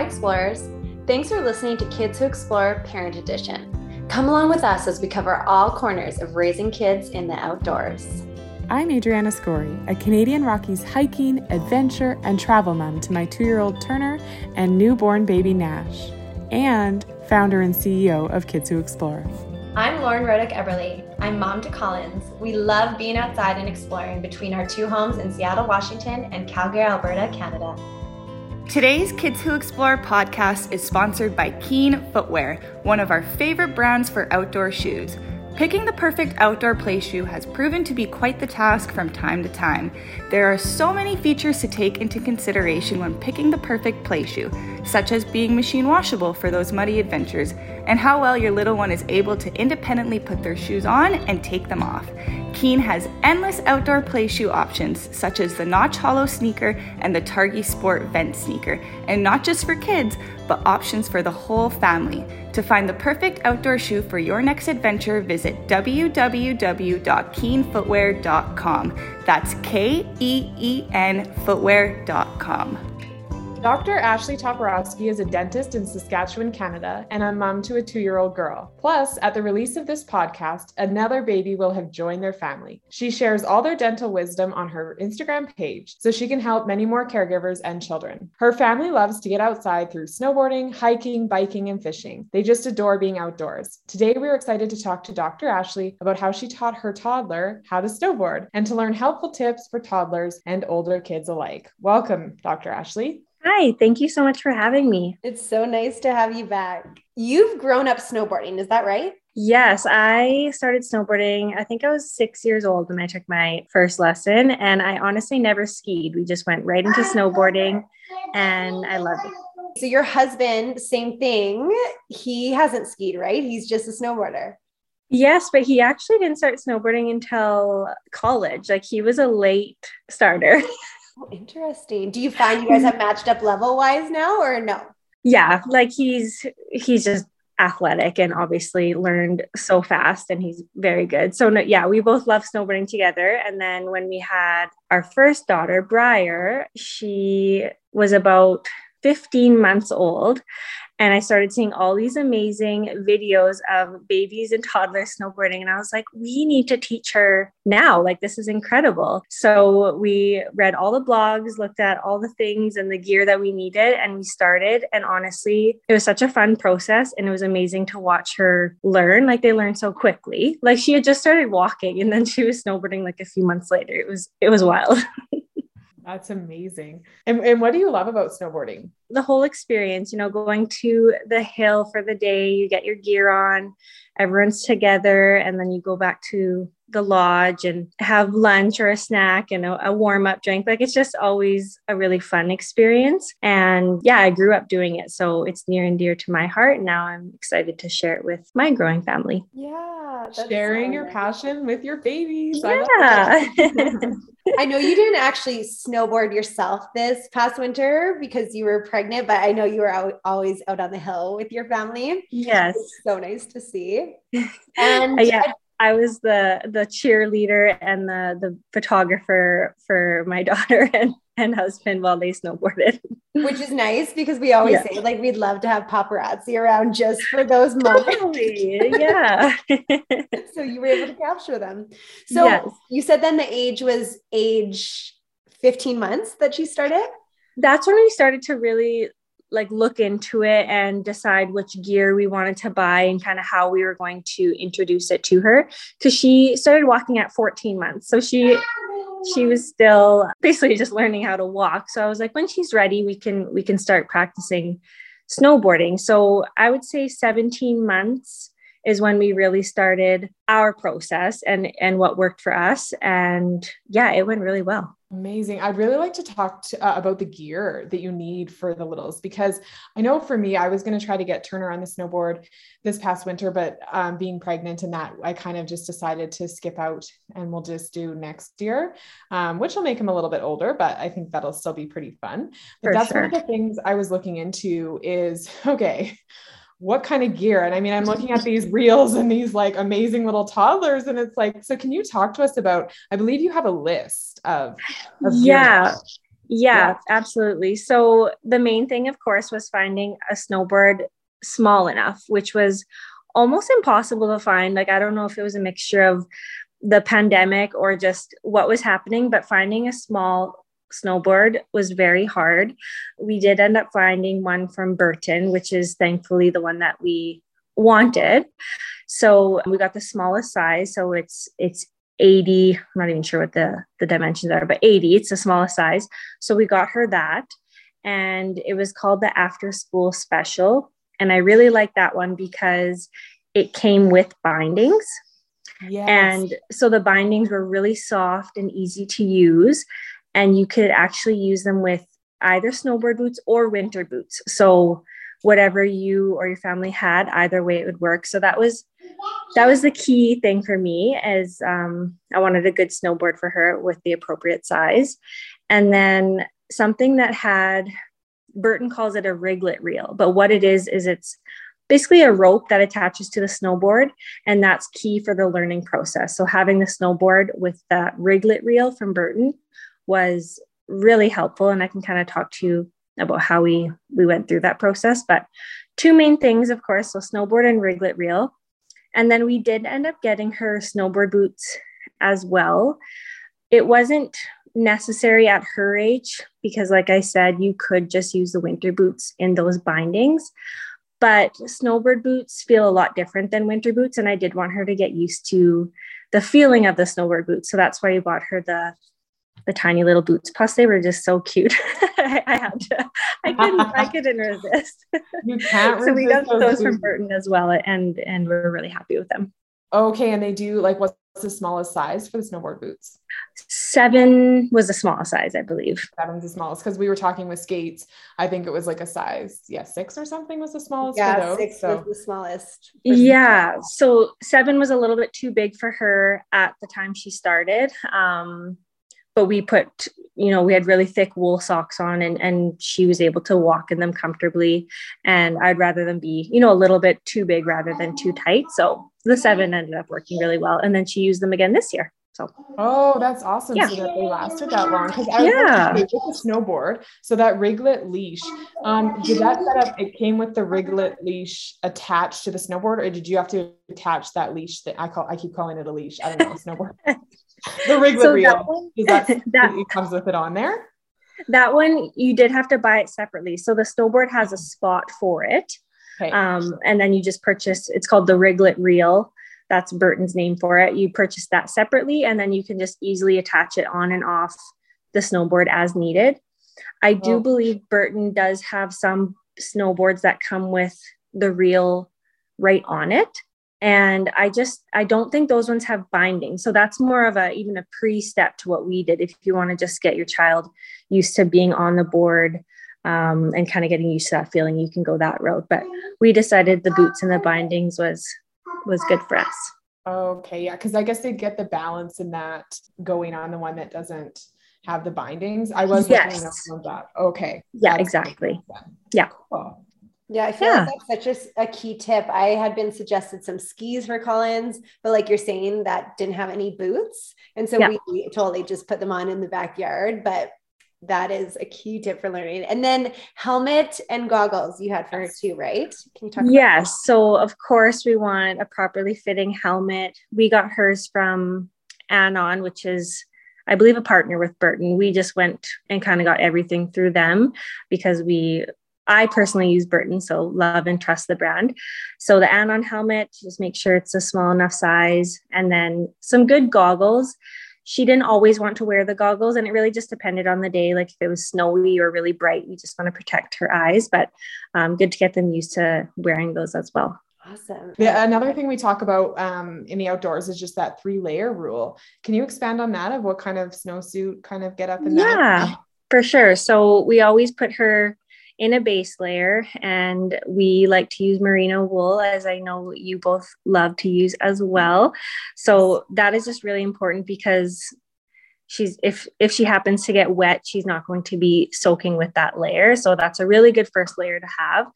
Hi, Explorers. Thanks for listening to Kids Who Explore Parent Edition. Come along with us as we cover all corners of raising kids in the outdoors. I'm Adriana Scory, a Canadian Rockies hiking, adventure, and travel mom to my two year old Turner and newborn baby Nash, and founder and CEO of Kids Who Explore. I'm Lauren Rodick Eberly. I'm mom to Collins. We love being outside and exploring between our two homes in Seattle, Washington, and Calgary, Alberta, Canada. Today's Kids Who Explore podcast is sponsored by Keen Footwear, one of our favorite brands for outdoor shoes. Picking the perfect outdoor play shoe has proven to be quite the task from time to time. There are so many features to take into consideration when picking the perfect play shoe, such as being machine washable for those muddy adventures, and how well your little one is able to independently put their shoes on and take them off. Keen has endless outdoor play shoe options, such as the Knotch Hollow sneaker and the Targhee Sport Vent sneaker, and not just for kids, but options for the whole family. To find the perfect outdoor shoe for your next adventure, visit www.keenfootwear.com. That's K E E N footwear.com. Dr. Ashley Toporowski is a dentist in Saskatchewan, Canada, and a mom to a two year old girl. Plus, at the release of this podcast, another baby will have joined their family. She shares all their dental wisdom on her Instagram page so she can help many more caregivers and children. Her family loves to get outside through snowboarding, hiking, biking, and fishing. They just adore being outdoors. Today, we are excited to talk to Dr. Ashley about how she taught her toddler how to snowboard and to learn helpful tips for toddlers and older kids alike. Welcome, Dr. Ashley. Hi, thank you so much for having me. It's so nice to have you back. You've grown up snowboarding, is that right? Yes, I started snowboarding. I think I was six years old when I took my first lesson, and I honestly never skied. We just went right into snowboarding, and I love it. So, your husband, same thing. He hasn't skied, right? He's just a snowboarder. Yes, but he actually didn't start snowboarding until college. Like, he was a late starter. Oh, interesting. Do you find you guys have matched up level wise now or no? Yeah, like he's he's just athletic and obviously learned so fast and he's very good. So no, yeah, we both love snowboarding together and then when we had our first daughter, Briar, she was about 15 months old and I started seeing all these amazing videos of babies and toddlers snowboarding. And I was like, we need to teach her now. Like, this is incredible. So we read all the blogs, looked at all the things and the gear that we needed, and we started. And honestly, it was such a fun process. And it was amazing to watch her learn. Like, they learned so quickly. Like, she had just started walking and then she was snowboarding like a few months later. It was, it was wild. That's amazing. And, and what do you love about snowboarding? The whole experience, you know, going to the hill for the day, you get your gear on, everyone's together, and then you go back to the lodge and have lunch or a snack and a, a warm up drink. Like it's just always a really fun experience. And yeah, I grew up doing it. So it's near and dear to my heart. Now I'm excited to share it with my growing family. Yeah. Sharing so your passion with your babies. Yeah. I, know you didn't actually snowboard yourself this past winter because you were pregnant, but I know you were out, always out on the hill with your family. Yes. so nice to see. And uh, yeah. I was the the cheerleader and the the photographer for my daughter and, and husband while they snowboarded. Which is nice because we always yeah. say like we'd love to have paparazzi around just for those moments. Totally. Yeah. so you were able to capture them. So yes. you said then the age was age 15 months that she started? That's when we started to really like look into it and decide which gear we wanted to buy and kind of how we were going to introduce it to her. Because she started walking at 14 months so she she was still basically just learning how to walk. So i was like when she's ready we can we can start practicing snowboarding. So i would say 17 months is when we really started our process and and what worked for us. And yeah it went really well Amazing. I'd really like to talk to, uh, about the gear that you need for the littles because I know for me, I was going to try to get Turner on the snowboard this past winter, but um, being pregnant and that, I kind of just decided to skip out and we'll just do next year, um, which will make him a little bit older, but I think that'll still be pretty fun. But for that's sure. one of the things I was looking into is okay what kind of gear? And I mean, I'm looking at these reels and these like amazing little toddlers, and it's like, so can you talk to us about? I believe you have a list of, of yeah. Yeah, yeah, absolutely. So the main thing, of course, was finding a snowboard small enough, which was almost impossible to find. Like, I don't know if it was a mixture of the pandemic or just what was happening, but finding a small snowboard was very hard. We did end up finding one from Burton, which is thankfully the one that we wanted. So we got the smallest size. So it's it's 80 i'm not even sure what the the dimensions are but 80 it's the smallest size so we got her that and it was called the after school special and i really like that one because it came with bindings yes. and so the bindings were really soft and easy to use and you could actually use them with either snowboard boots or winter boots. So whatever you or your family had either way it would work. So that was that was the key thing for me as um, i wanted a good snowboard for her with the appropriate size. And then something that had burton calls it a riglet reel but what it is is it's basically a rope that attaches to the snowboard and that's key for the learning process. So having the snowboard with that riglet reel from burton was really helpful and i can kind of talk to you about how we we went through that process but two main things of course so snowboard and riglet reel and then we did end up getting her snowboard boots as well. It wasn't necessary at her age because, like I said, you could just use the winter boots in those bindings. But snowboard boots feel a lot different than winter boots. And I did want her to get used to the feeling of the snowboard boots. So that's why we bought her the the tiny little boots. Plus, they were just so cute. I, I, had to. I couldn't. I couldn't resist. You can't. so we got those, those from Burton as well, and and we're really happy with them. Okay, and they do like what's the smallest size for the snowboard boots? Seven was the smallest size, I believe. Seven's the smallest because we were talking with skates. I think it was like a size, yeah, six or something was the smallest. Yeah, six so. was the smallest. Yeah, so seven was a little bit too big for her at the time she started. Um, but we put you know we had really thick wool socks on and and she was able to walk in them comfortably. And i'd rather them be you know a little bit too big rather than too tight. So the seven ended up working really well. And then she used them again this year. So oh that's awesome. Yeah. so that they lasted that long. Because i yeah. with snowboard. So that riglet leash um did that set up it came with the riglet leash attached to the snowboard or did you have to attach that leash that i call i keep calling it a leash. I don't know snowboard the riglet so reel. That, one, that, that comes with it on there? That one you did have to buy it separately. So the snowboard has a spot for it. Okay. Um, and then you just purchase it's called the riglet reel. That's Burton's name for it. You purchase that separately and then you can just easily attach it on and off the snowboard as needed. I do oh. believe Burton does have some snowboards that come with the reel right on it and i just i don't think those ones have binding. So that's more of a even a pre-step to what we did. If you want to just get your child used to being on the board um, and kind of getting used to that feeling you can go that road. But we decided the boots and the bindings was was good for us. Okay yeah because i guess they get the balance in that going on the one that doesn't have the bindings. I was yes. that. Okay. Yeah exactly. yeah. Cool. Yeah, I feel yeah. like that's such a, a, key tip. I had been suggested some skis for Collins, but like you're saying, that didn't have any boots. And so yeah. we totally just put them on in the backyard. But that is a key tip for learning. And then helmet and goggles you had for her too, right? Can you talk Yes. So of course we want a properly fitting helmet. We got hers from Anon, which is I believe a partner with Burton. We just went and kind of got everything through them because we I personally use Burton, so love and trust the brand. So the Anon helmet, just make sure it's a small enough size, and then some good goggles. She didn't always want to wear the goggles, and it really just depended on the day. Like if it was snowy or really bright, we just want to protect her eyes. But um, good to get them used to wearing those as well. Awesome. Yeah, another thing we talk about um, in the outdoors is just that three layer rule. Can you expand on that of what kind of snowsuit kind of get up in yeah, that? for sure. So we always put her in a base layer. And we like to use merino wool, as I know you both love to use as well. So that is just really important because she's if if she happens to get wet she's not going to be soaking with that layer so that's a really good first layer to have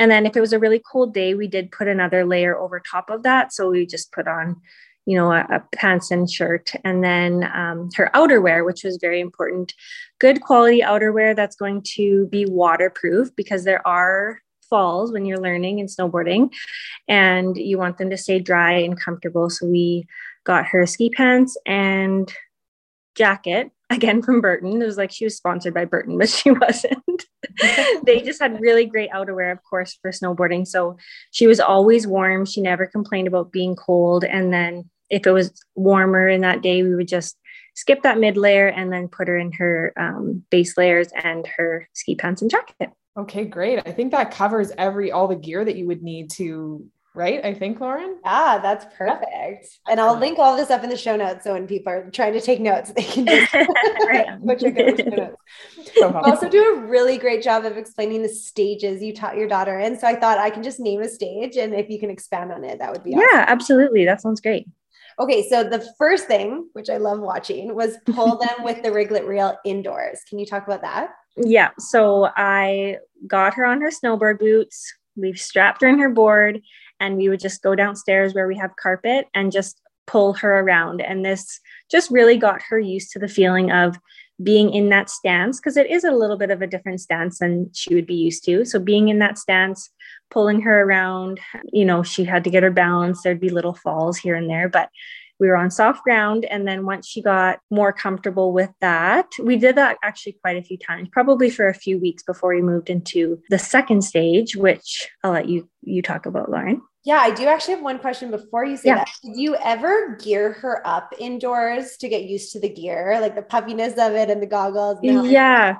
and then if it was a really cold day we did put another layer over top of that so we just put on you know, a, a pants and shirt, and then um, her outerwear, which was very important. Good quality outerwear that's going to be waterproof because there are falls when you're learning and snowboarding, and you want them to stay dry and comfortable. So we got her ski pants and jacket again from Burton. It was like she was sponsored by Burton, but she wasn't. they just had really great outerwear, of course, for snowboarding. So she was always warm. She never complained about being cold. And then if it was warmer in that day, we would just skip that mid layer and then put her in her um, base layers and her ski pants and jacket. Okay, great. I think that covers every all the gear that you would need to right? I think, Lauren. Yeah, that's perfect. And I'll link all this up in the show notes. So when people are trying to take notes, they can just put your notes. So also do a really great job of explaining the stages you taught your daughter in. So I thought I can just name a stage and if you can expand on it, that would be Yeah, absolutely. That sounds great. Okay, so the first thing, which I love watching, was pull them with the Riglet reel indoors. Can you talk about that? Yeah, so I got her on her snowboard boots. We've strapped her in her board, and we would just go downstairs where we have carpet and just pull her around. And this just really got her used to the feeling of being in that stance because it is a little bit of a different stance than she would be used to. So being in that stance, pulling her around, you know, she had to get her balance. There'd be little falls here and there, but we were on soft ground. And then once she got more comfortable with that, we did that actually quite a few times, probably for a few weeks before we moved into the second stage, which I'll let you you talk about, Lauren. Yeah, I do actually have one question before you say yeah. that. Did you ever gear her up indoors to get used to the gear, like the puffiness of it and the goggles? And yeah.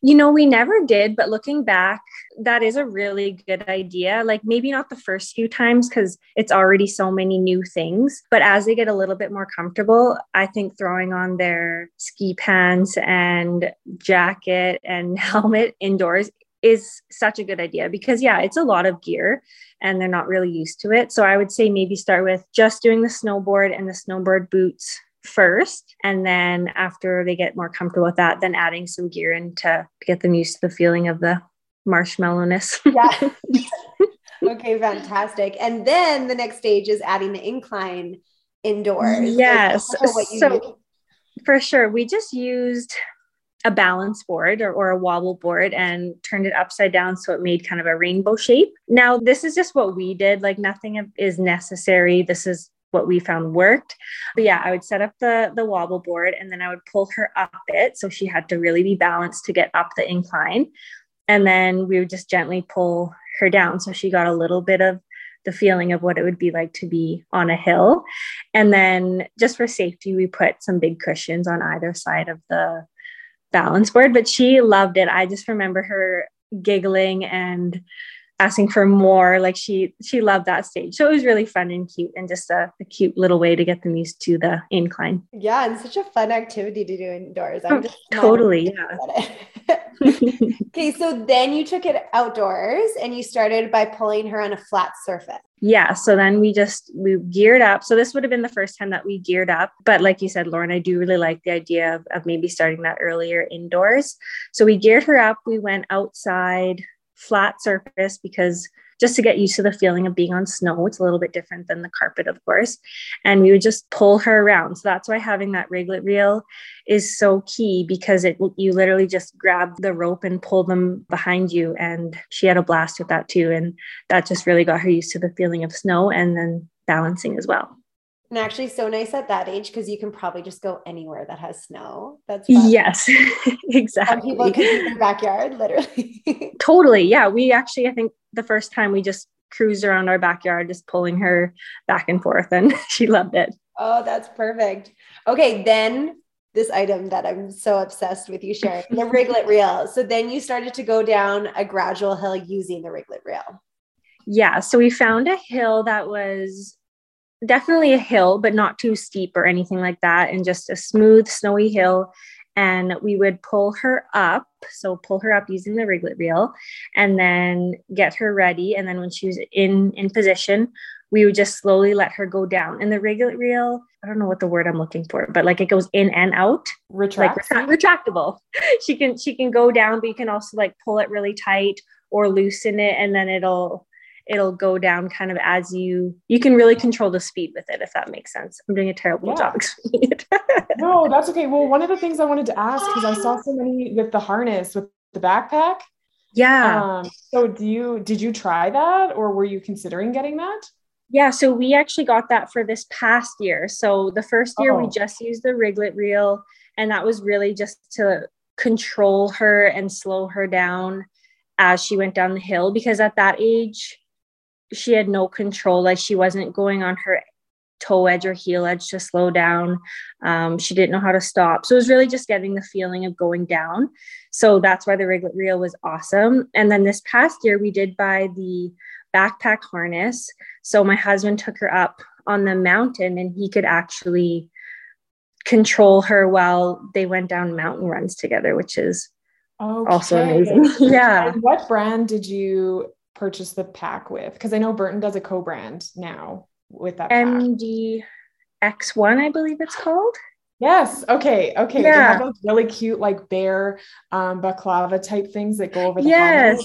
You know, we never did, but looking back, that is a really good idea. Like maybe not the first few times because it's already so many new things, but as they get a little bit more comfortable, I think throwing on their ski pants and jacket and helmet indoors is such a good idea because yeah it's a lot of gear and they're not really used to it. So i would say maybe start with just doing the snowboard and the snowboard boots first. And then after they get more comfortable with that then adding some gear in to get them used to the feeling of the marshmallowness. Yeah. Okay fantastic. And then the next stage is adding the incline indoors. Yes. So for sure we just used a balance board or, or a wobble board and turned it upside down so it made kind of a rainbow shape. Now, this is just what we did, like nothing is necessary. This is what we found worked. But yeah, I would set up the the wobble board and then I would pull her up it so she had to really be balanced to get up the incline. And then we would just gently pull her down so she got a little bit of the feeling of what it would be like to be on a hill. And then just for safety, we put some big cushions on either side of the balance board, but she loved it. I just remember her giggling and asking for more like she she loved that stage. So it was really fun and cute and just a, a, cute little way to get them used to the incline. Yeah and such a fun activity to do indoors. I'm oh, just totally yeah. okay so then you took it outdoors and you started by pulling her on a flat surface. Yeah so then we just we geared up. So this would have been the first time that we geared up but like you said lauren i do really like the idea of, of maybe starting that earlier indoors. So we geared her up. We went outside flat surface because just to get used to the feeling of being on snow. It's a little bit different than the carpet, of course. And we would just pull her around. So that's why having that riglet reel is so key because it you literally just grab the rope and pull them behind you. And she had a blast with that too. And that just really got her used to the feeling of snow and then balancing as well. And actually, so nice at that age because you can probably just go anywhere that has snow. That's fun. yes, exactly. Some people can in their backyard, literally. totally. Yeah. We actually, I think the first time we just cruised around our backyard, just pulling her back and forth, and she loved it. Oh, that's perfect. Okay. Then this item that I'm so obsessed with you sharing the riglet reel. So then you started to go down a gradual hill using the riglet reel. Yeah. So we found a hill that was definitely a hill, but not too steep or anything like that, and just a smooth, snowy hill. And we would pull her up. So pull her up using the riglet reel and then get her ready. And then when she was in in position, we would just slowly let her go down. And the riglet reel, I don't know what the word I'm looking for, but like it goes in and out. Retract. Like retractable. she can she can go down, but you can also like pull it really tight or loosen it and then it'll it'll go down kind of as you you can really control the speed with it if that makes sense. I'm doing a terrible yeah. job explaining it. No that's okay. Well one of the things i wanted to ask because i saw so many with the harness with the backpack. Yeah. Um, so do you did you try that or were you considering getting that? Yeah so we actually got that for this past year. So the first year oh. we just used the riglet reel and that was really just to control her and slow her down as she went down the hill because at that age she had no control like she wasn't going on her toe edge or heel edge to slow down um, she didn't know how to stop so it was really just getting the feeling of going down so that's why the riglet reel was awesome and then this past year we did buy the backpack harness so my husband took her up on the mountain and he could actually control her while they went down mountain runs together, which is okay. also amazing. yeah. What brand did you purchase the pack with? Because I know Burton does a co-brand now with that. MD X1, I believe it's called. Yes. Okay. Okay. Yeah. They have those really cute, like bear um, baklava type things that go over the yes.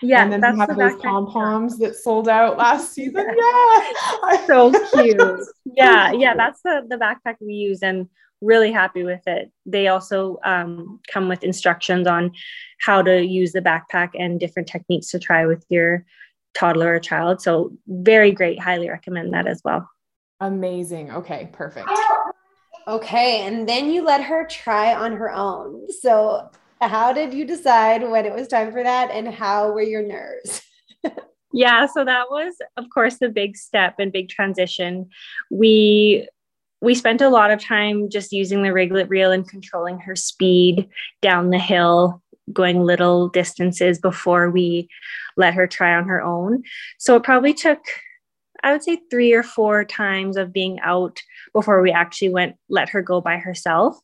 Yeah, and then we have the those pom poms that sold out last season. Yeah, so cute. yeah, yeah, that's the the backpack we use, and really happy with it. They also um, come with instructions on how to use the backpack and different techniques to try with your toddler or child. So very great. Highly recommend that as well. Amazing. Okay, perfect. Okay, and then you let her try on her own. So how did you decide when it was time for that and how were your nerves? yeah, so that was of course the big step and big transition. We we spent a lot of time just using the riglet reel and controlling her speed down the hill, going little distances before we let her try on her own. So it probably took I would say three or four times of being out before we actually went let her go by herself.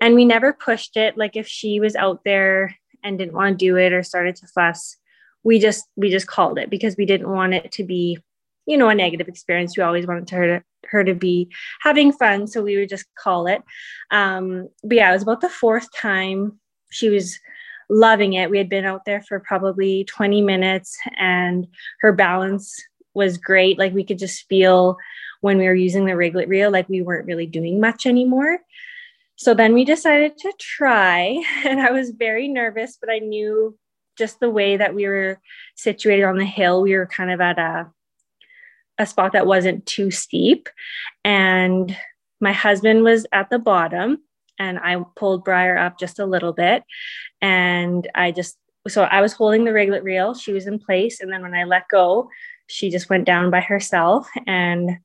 And we never pushed it. Like if she was out there and didn't want to do it or started to fuss we just we just called it because we didn't want it to be you know a negative experience. We always wanted her to her to be having fun so we would just call it. Um but yeah it was about the fourth time she was loving it. We had been out there for probably 20 minutes and her balance was great. Like we could just feel when we were using the riglet reel like we weren't really doing much anymore. So then we decided to try, and I was very nervous, but I knew just the way that we were situated on the hill, we were kind of at a a spot that wasn't too steep. And my husband was at the bottom, and I pulled Briar up just a little bit. And I just, so I was holding the riglet reel, she was in place. And then when I let go, she just went down by herself. And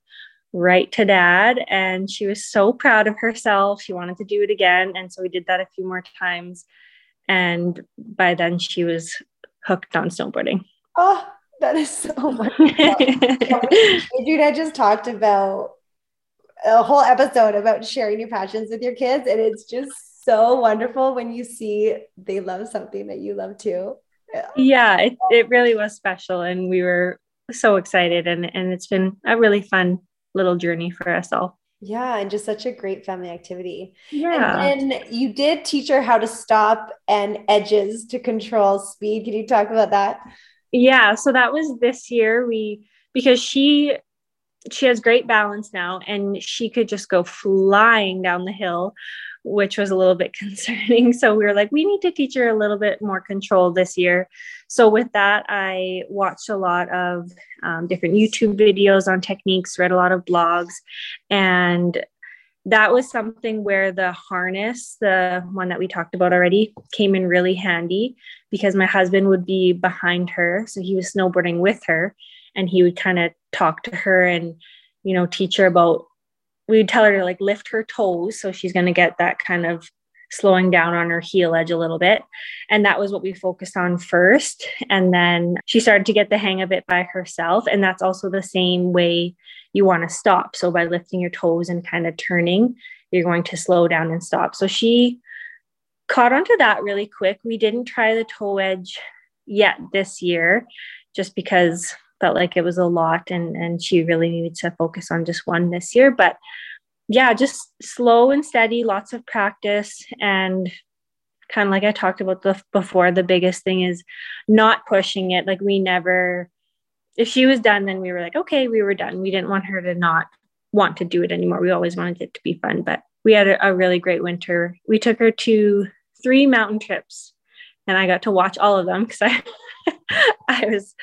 right to dad and she was so proud of herself she wanted to do it again and so we did that a few more times and by then she was hooked on snowboarding oh that is so much dude i just talked about a whole episode about sharing your passions with your kids and it's just so wonderful when you see they love something that you love too yeah, yeah it, it really was special and we were so excited and, and it's been a really fun little journey for us all. Yeah, and just such a great family activity. Yeah. And then you did teach her how to stop and edges to control speed. Can you talk about that? Yeah, so that was this year we because she she has great balance now and she could just go flying down the hill which was a little bit concerning. So we were like, we need to teach her a little bit more control this year. So with that, I watched a lot of um, different YouTube videos on techniques, read a lot of blogs, and that was something where the harness, the one that we talked about already, came in really handy because my husband would be behind her. So he was snowboarding with her and he would kind of talk to her and, you know, teach her about we would tell her to like lift her toes so she's going to get that kind of slowing down on her heel edge a little bit and that was what we focused on first and then she started to get the hang of it by herself and that's also the same way you want to stop so by lifting your toes and kind of turning you're going to slow down and stop so she caught onto that really quick we didn't try the toe edge yet this year just because felt like it was a lot and and she really needed to focus on just one this year but yeah just slow and steady lots of practice and kind of like i talked about the, before the biggest thing is not pushing it like we never if she was done, then we were like, okay, we were done. We didn't want her to not want to do it anymore. We always wanted it to be fun, but we had a, a really great winter. We took her to three mountain trips and I got to watch all of them because I I was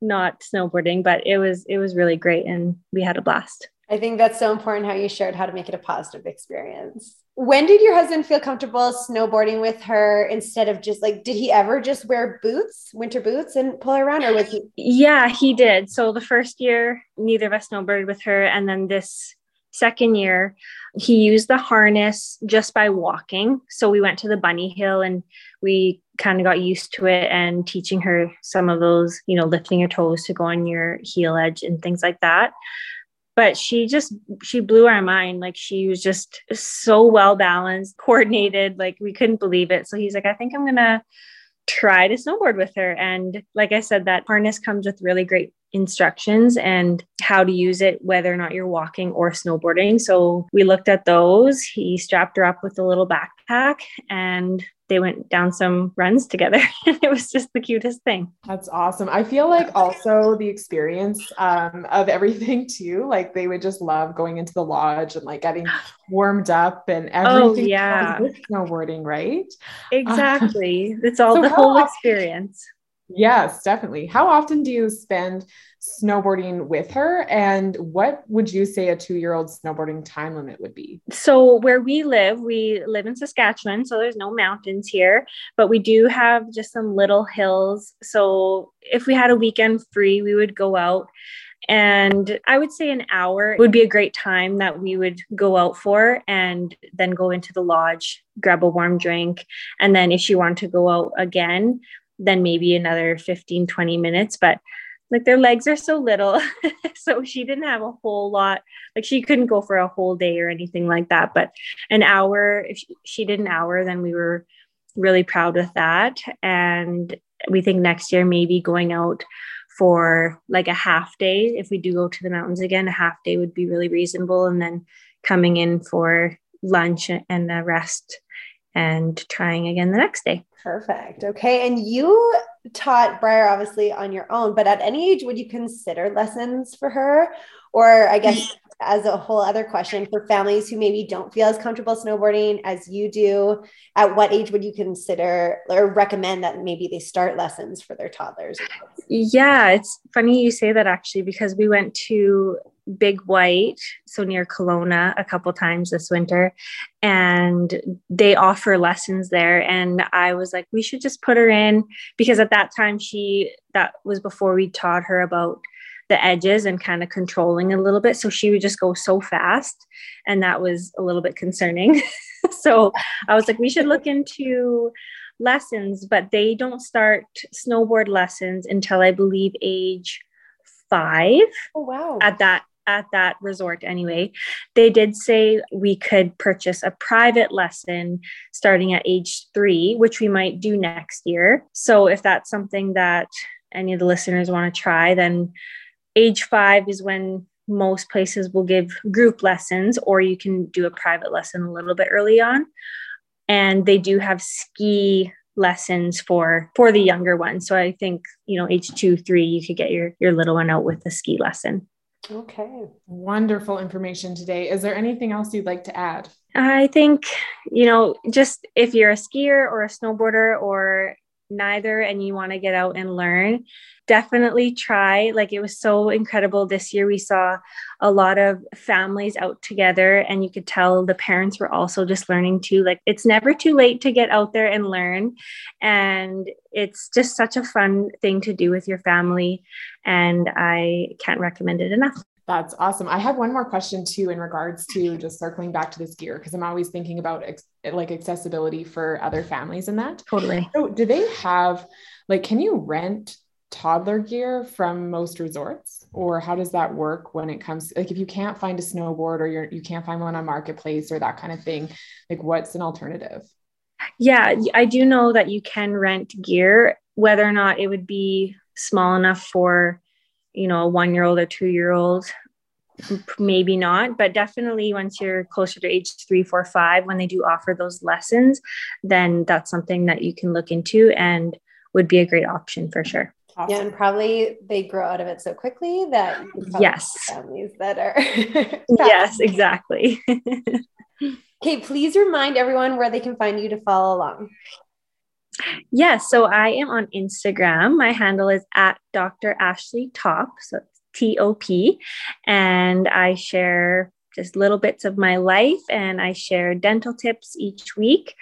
not snowboarding, but it was it was really great and we had a blast. I think that's so important how you shared how to make it a positive experience. When did your husband feel comfortable snowboarding with her instead of just like, did he ever just wear boots, winter boots, and pull her around, or was he? Yeah, he did. So the first year, neither of us snowboarded with her. And then this second year, he used the harness just by walking. So we went to the bunny hill and we kind of got used to it and teaching her some of those, you know, lifting your toes to go on your heel edge and things like that. But she just she blew our mind. Like she was just so well balanced coordinated. Like we couldn't believe it. So he's like i think i'm gonna try to snowboard with her. And like i said that harness comes with really great instructions and how to use it whether or not you're walking or snowboarding so we looked at those he strapped her up with a little backpack and they went down some runs together. And it was just the cutest thing. That's awesome. I feel like also the experience um, of everything too. Like they would just love going into the lodge and like getting warmed up and oh, everything. Oh, yeah. Snowboarding, right? Exactly. it's all so the whole experience. Yes, definitely. How often do you spend snowboarding with her? And what would you say a two year old snowboarding time limit would be? So, where we live, we live in Saskatchewan. So, there's no mountains here, but we do have just some little hills. So, if we had a weekend free, we would go out. And I would say an hour would be a great time that we would go out for and then go into the lodge, grab a warm drink. And then if she wanted to go out again, then maybe another 15, 20 minutes. But like their legs are so little. so she didn't have a whole lot. Like she couldn't go for a whole day or anything like that. But an hour, if she, she did an hour, then we were really proud with that. And we think next year, maybe going out for like a half day. If we do go to the mountains again, a half day would be really reasonable. And then coming in for lunch and a rest and trying again the next day. Perfect. Okay. And you taught Briar obviously on your own, but at any age would you consider lessons for her? Or I guess as a whole other question for families who maybe don't feel as comfortable snowboarding as you do, at what age would you consider or recommend that maybe they start lessons for their toddlers? Yeah, it's funny you say that actually because we went to Big White, so near Kelowna, a couple times this winter, and they offer lessons there. And I was like, we should just put her in because at that time she that was before we taught her about the edges and kind of controlling a little bit. So she would just go so fast, and that was a little bit concerning. so I was like, we should look into lessons, but they don't start snowboard lessons until I believe age five. Oh wow! At that at that resort anyway, they did say we could purchase a private lesson starting at age three, which we might do next year. So if that's something that any of the listeners want to try, then age five is when most places will give group lessons, or you can do a private lesson a little bit early on. And they do have ski lessons for for the younger ones so i think you know age two three you could get your your little one out with a ski lesson Okay. Wonderful information today. Is there anything else you'd like to add? I think, you know, just if you're a skier or a snowboarder or neither and you want to get out and learn, definitely try. Like it was so incredible this year. We saw a lot of families out together, and you could tell the parents were also just learning too. Like it's never too late to get out there and learn. And it's just such a fun thing to do with your family. And I can't recommend it enough. That's awesome. I have one more question too in regards to just circling back to this gear because I'm always thinking about ex- like accessibility for other families and that. Totally. So, do they have like can you rent toddler gear from most resorts or how does that work when it comes like if you can't find a snowboard or you're you can't find one on marketplace or that kind of thing like what's an alternative yeah i do know that you can rent gear whether or not it would be small enough for you know a one year old or two year old maybe not but definitely once you're closer to age three four five when they do offer those lessons then that's something that you can look into and would be a great option for sure Awesome. Yeah, and probably they grow out of it so quickly that yes, families that are yes, exactly. okay, please remind everyone where they can find you to follow along. Yes, so I am on Instagram. My handle is at Dr. Ashley Top, so T O P, and I share just little bits of my life and I share dental tips each week.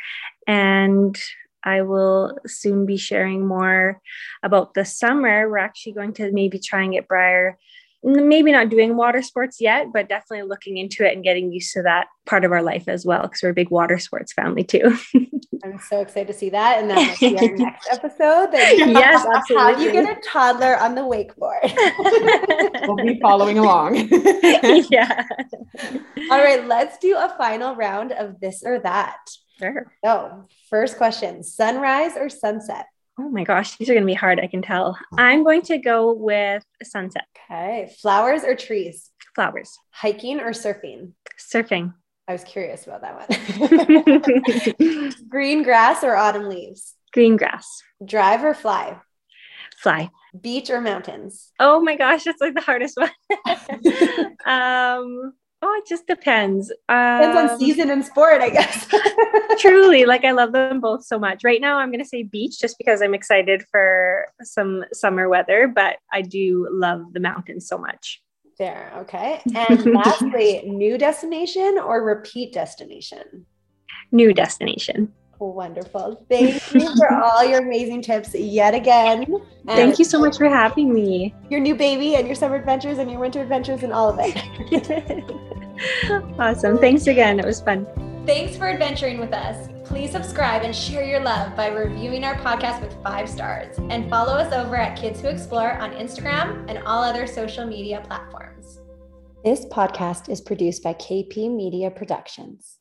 And I will soon be sharing more about the summer. We're actually going to maybe try and get Briar maybe not doing water sports yet, but definitely looking into it and getting used to that part of our life as well, because we're a big water sports family too. I'm so excited to see that. And that might be our next episode. That yes, absolutely. How do you get a toddler on the wakeboard? we'll be following along. yeah. All right, let's do a final round of this or that. Sure. So, first question sunrise or sunset? Oh my gosh, these are going to be hard. I can tell. I'm going to go with sunset. Okay. Flowers or trees? Flowers. Hiking or surfing? Surfing. I was curious about that one. Green grass or autumn leaves? Green grass. Drive or fly? Fly. Beach or mountains? Oh my gosh, that's like the hardest one. um, Oh, it just depends. Um, depends on um, season and sport, I guess. truly, like I love them both so much. Right now, I'm going to say beach just because I'm excited for some summer weather, but I do love the mountains so much. There. Okay. And lastly, new destination or repeat destination? New destination. Wonderful. Thank you for all your amazing tips yet again. And Thank you so much for having me. Your new baby and your summer adventures and your winter adventures and all of it. awesome. Thanks again. It was fun. Thanks for adventuring with us. Please subscribe and share your love by reviewing our podcast with five stars and follow us over at Kids Who Explore on Instagram and all other social media platforms. This podcast is produced by KP Media Productions.